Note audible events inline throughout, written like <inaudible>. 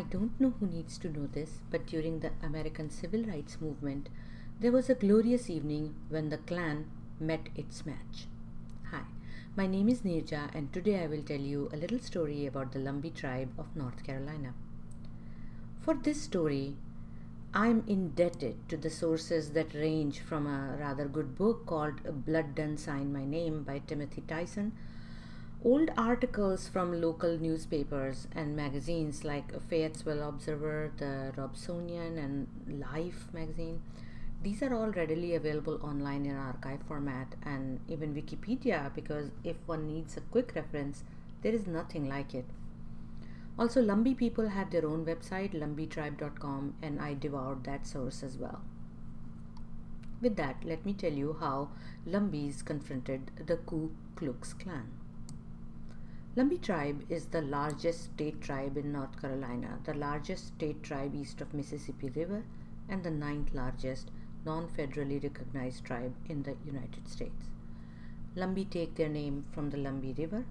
I don't know who needs to know this, but during the American Civil Rights Movement, there was a glorious evening when the Klan met its match. Hi, my name is Nirja, and today I will tell you a little story about the Lumbee tribe of North Carolina. For this story, I'm indebted to the sources that range from a rather good book called Blood Done Sign My Name by Timothy Tyson old articles from local newspapers and magazines like Fayetteville Observer, the Robesonian, and Life magazine. These are all readily available online in archive format and even Wikipedia because if one needs a quick reference, there is nothing like it. Also, Lumbee people had their own website, lumbeetribe.com, and I devoured that source as well. With that, let me tell you how Lumbees confronted the Ku Klux Klan. Lumbee tribe is the largest state tribe in North Carolina, the largest state tribe east of Mississippi River, and the ninth largest non-federally recognized tribe in the United States. Lumbee take their name from the Lumbee River.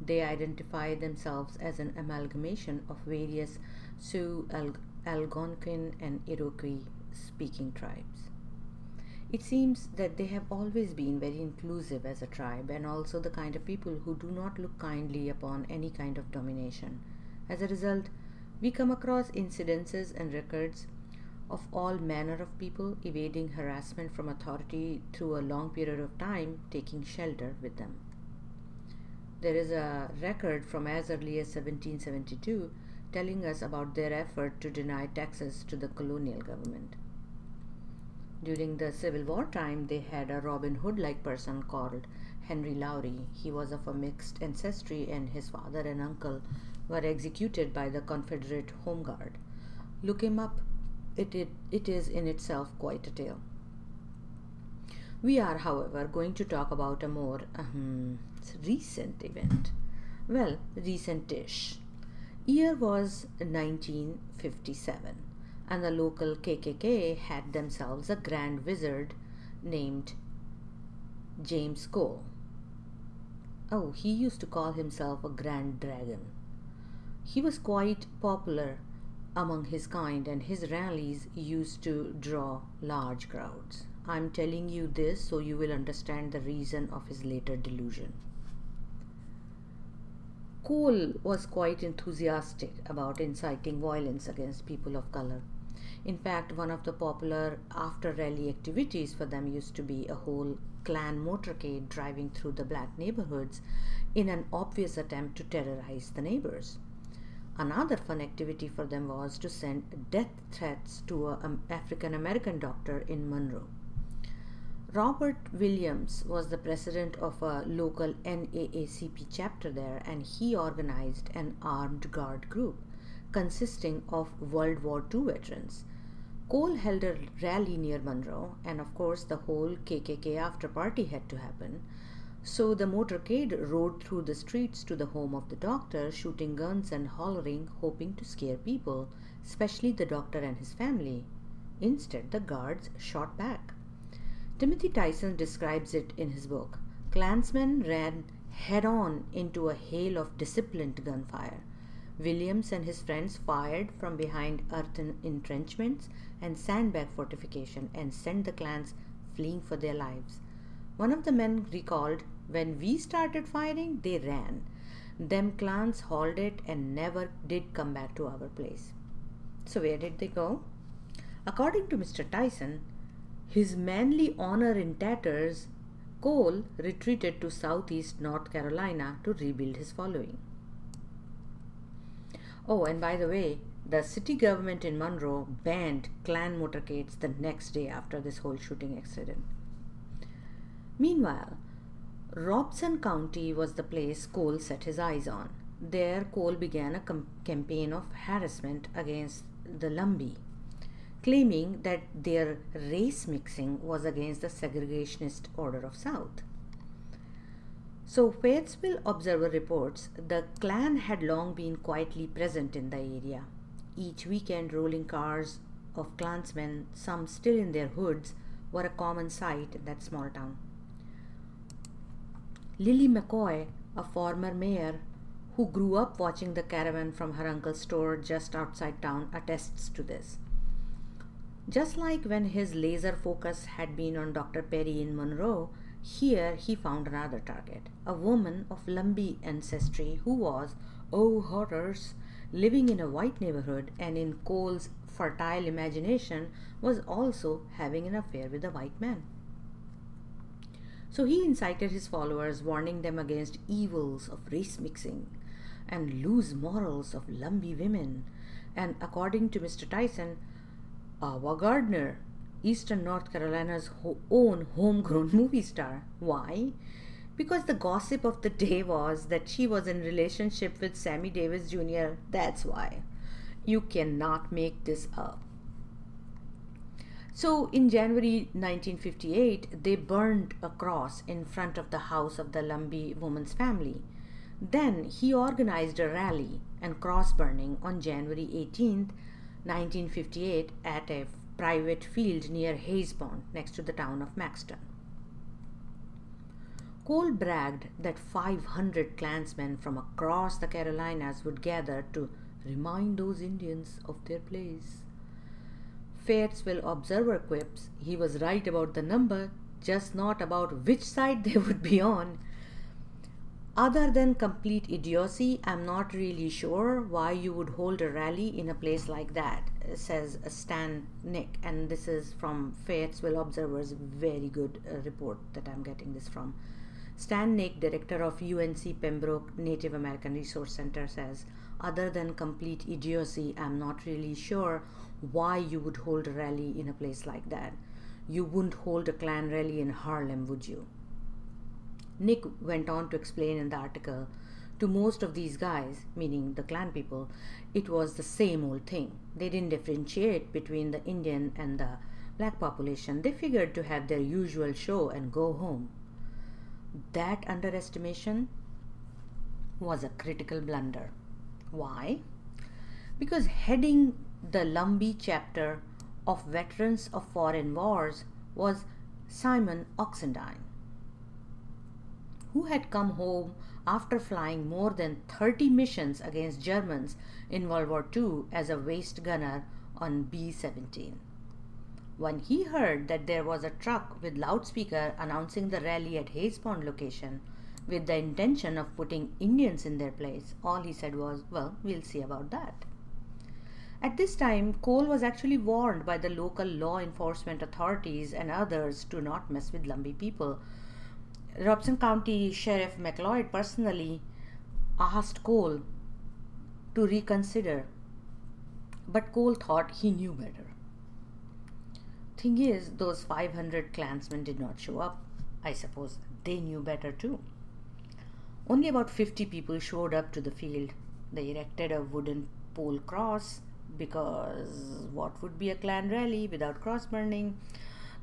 They identify themselves as an amalgamation of various Sioux, Algonquin, and Iroquois speaking tribes. It seems that they have always been very inclusive as a tribe and also the kind of people who do not look kindly upon any kind of domination. As a result, we come across incidences and records of all manner of people evading harassment from authority through a long period of time, taking shelter with them. There is a record from as early as 1772 telling us about their effort to deny taxes to the colonial government. During the Civil War time, they had a Robin Hood like person called Henry Lowry. He was of a mixed ancestry, and his father and uncle were executed by the Confederate Home Guard. Look him up, it, it, it is in itself quite a tale. We are, however, going to talk about a more um, recent event. Well, recent ish. Year was 1957 and the local KKK had themselves a grand wizard named James Cole. Oh, he used to call himself a grand dragon. He was quite popular among his kind, and his rallies used to draw large crowds. I'm telling you this so you will understand the reason of his later delusion. Cole was quite enthusiastic about inciting violence against people of color. In fact, one of the popular after rally activities for them used to be a whole Klan motorcade driving through the black neighborhoods in an obvious attempt to terrorize the neighbors. Another fun activity for them was to send death threats to an um, African American doctor in Monroe. Robert Williams was the president of a local NAACP chapter there, and he organized an armed guard group consisting of World War II veterans Cole held a rally near Monroe, and of course, the whole KKK after party had to happen. So the motorcade rode through the streets to the home of the doctor, shooting guns and hollering, hoping to scare people, especially the doctor and his family. Instead, the guards shot back. Timothy Tyson describes it in his book. Klansmen ran head on into a hail of disciplined gunfire. Williams and his friends fired from behind earthen entrenchments and sandbag fortification and sent the Klans fleeing for their lives. One of the men recalled, When we started firing, they ran. Them Klans halted and never did come back to our place. So, where did they go? According to Mr. Tyson, his manly honor in tatters, Cole retreated to southeast North Carolina to rebuild his following. Oh, and by the way, the city government in Monroe banned Klan motorcades the next day after this whole shooting accident. Meanwhile, Robeson County was the place Cole set his eyes on. There, Cole began a com- campaign of harassment against the Lumbee, claiming that their race mixing was against the segregationist order of South. So, Fayetteville Observer reports the Klan had long been quietly present in the area. Each weekend, rolling cars of Klansmen, some still in their hoods, were a common sight in that small town. Lily McCoy, a former mayor who grew up watching the caravan from her uncle's store just outside town, attests to this. Just like when his laser focus had been on Dr. Perry in Monroe, here he found another target a woman of Lumbee ancestry who was, oh horrors, living in a white neighborhood and in Cole's fertile imagination was also having an affair with a white man. So he incited his followers, warning them against evils of race mixing and loose morals of Lumbee women. And according to Mr. Tyson, Ava Gardner, Eastern North Carolina's ho- own homegrown <laughs> movie star. Why? Because the gossip of the day was that she was in relationship with Sammy Davis Jr. That's why. You cannot make this up. So in January 1958, they burned a cross in front of the house of the Lumbee woman's family. Then he organized a rally and cross burning on January 18, 1958, at a private field near Hayes next to the town of Maxton. Cole bragged that 500 Klansmen from across the Carolinas would gather to remind those Indians of their place. Fayetteville Observer quips he was right about the number, just not about which side <laughs> they would be on. Other than complete idiocy, I'm not really sure why you would hold a rally in a place like that, says Stan Knick. And this is from Fayetteville Observer's very good uh, report that I'm getting this from. Stan Knick, director of UNC Pembroke Native American Resource Center, says, Other than complete idiocy, I'm not really sure why you would hold a rally in a place like that. You wouldn't hold a Klan rally in Harlem, would you? Knick went on to explain in the article to most of these guys, meaning the Klan people, it was the same old thing. They didn't differentiate between the Indian and the black population. They figured to have their usual show and go home. That underestimation was a critical blunder. Why? Because heading the Lumbee chapter of Veterans of Foreign Wars was Simon Oxendine, who had come home after flying more than 30 missions against Germans in World War II as a waist gunner on B 17. When he heard that there was a truck with loudspeaker announcing the rally at Hayes Pond location with the intention of putting Indians in their place, all he said was, Well, we'll see about that. At this time, Cole was actually warned by the local law enforcement authorities and others to not mess with Lumbee people. Robeson County Sheriff McLeod personally asked Cole to reconsider, but Cole thought he knew better. Thing is, those 500 Klansmen did not show up. I suppose they knew better too. Only about 50 people showed up to the field. They erected a wooden pole cross because what would be a Klan rally without cross burning?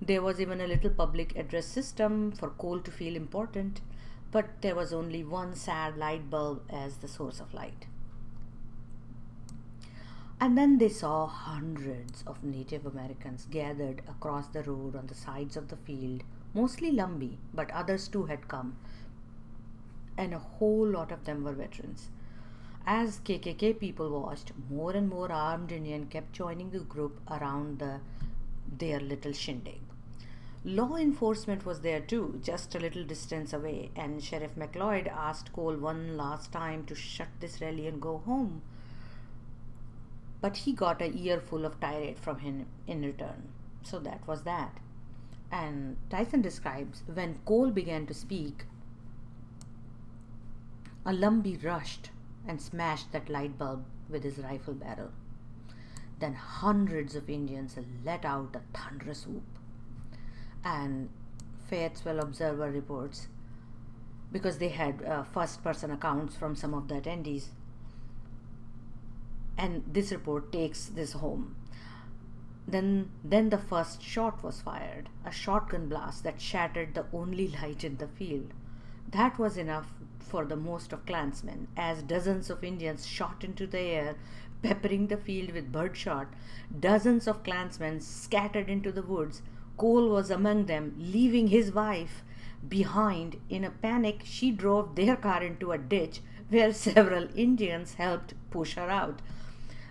There was even a little public address system for Cole to feel important, but there was only one sad light bulb as the source of light. And then they saw hundreds of Native Americans gathered across the road on the sides of the field, mostly Lumbee, but others too had come, and a whole lot of them were veterans. As KKK people watched, more and more armed Indians kept joining the group around the, their little shindig. Law enforcement was there too, just a little distance away, and Sheriff McLeod asked Cole one last time to shut this rally and go home. But he got a earful of tirade from him in return. So that was that. And Tyson describes when Cole began to speak, a Lumbee rushed and smashed that light bulb with his rifle barrel. Then hundreds of Indians let out a thunderous whoop. And Fayetteville Observer reports, because they had uh, first person accounts from some of the attendees, and this report takes this home. Then, then the first shot was fired, a shotgun blast that shattered the only light in the field. That was enough for the most of Klansmen, as dozens of Indians shot into the air, peppering the field with birdshot. Dozens of Klansmen scattered into the woods. Cole was among them, leaving his wife behind. In a panic, she drove their car into a ditch where several Indians helped push her out.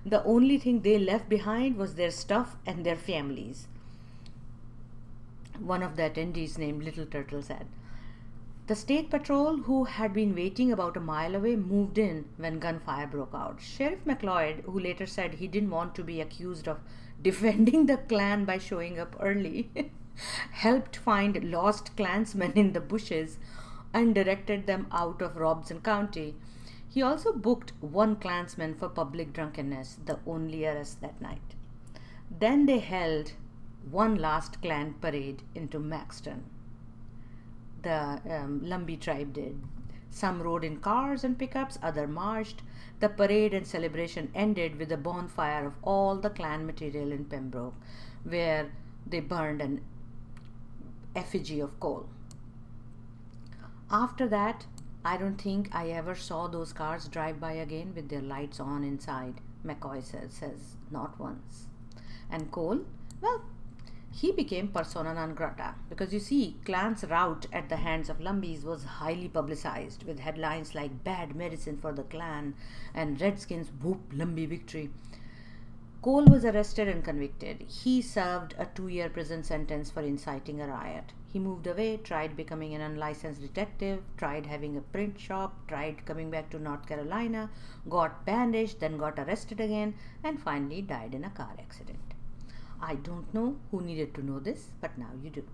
The only thing they left behind was their stuff and their families. One of the attendees, named Little Turtle, said. The state patrol, who had been waiting about a mile away, moved in when gunfire broke out. Sheriff McLeod, who later said he didn't want to be accused of defending the Klan by showing up early, <laughs> helped find lost Klansmen in the bushes and directed them out of Robeson County. He also booked one Klansman for public drunkenness, the only arrest that night. Then they held one last Klan parade into Maxton. The um, Lumbee tribe did. Some rode in cars and pickups, others marched. The parade and celebration ended with a bonfire of all the Klan material in Pembroke, where they burned an effigy of Cole. After that, I don't think I ever saw those cars drive by again with their lights on inside, McCoy says, says not once. And Cole, well, he became persona non grata because you see, Klan's rout at the hands of Lumbees was highly publicized with headlines like Bad Medicine for the Klan and Redskins Whoop Lumbee Victory. Cole was arrested and convicted. He served a two year prison sentence for inciting a riot. He moved away, tried becoming an unlicensed detective, tried having a print shop, tried coming back to North Carolina, got bandaged, then got arrested again, and finally died in a car accident. I don't know who needed to know this, but now you do.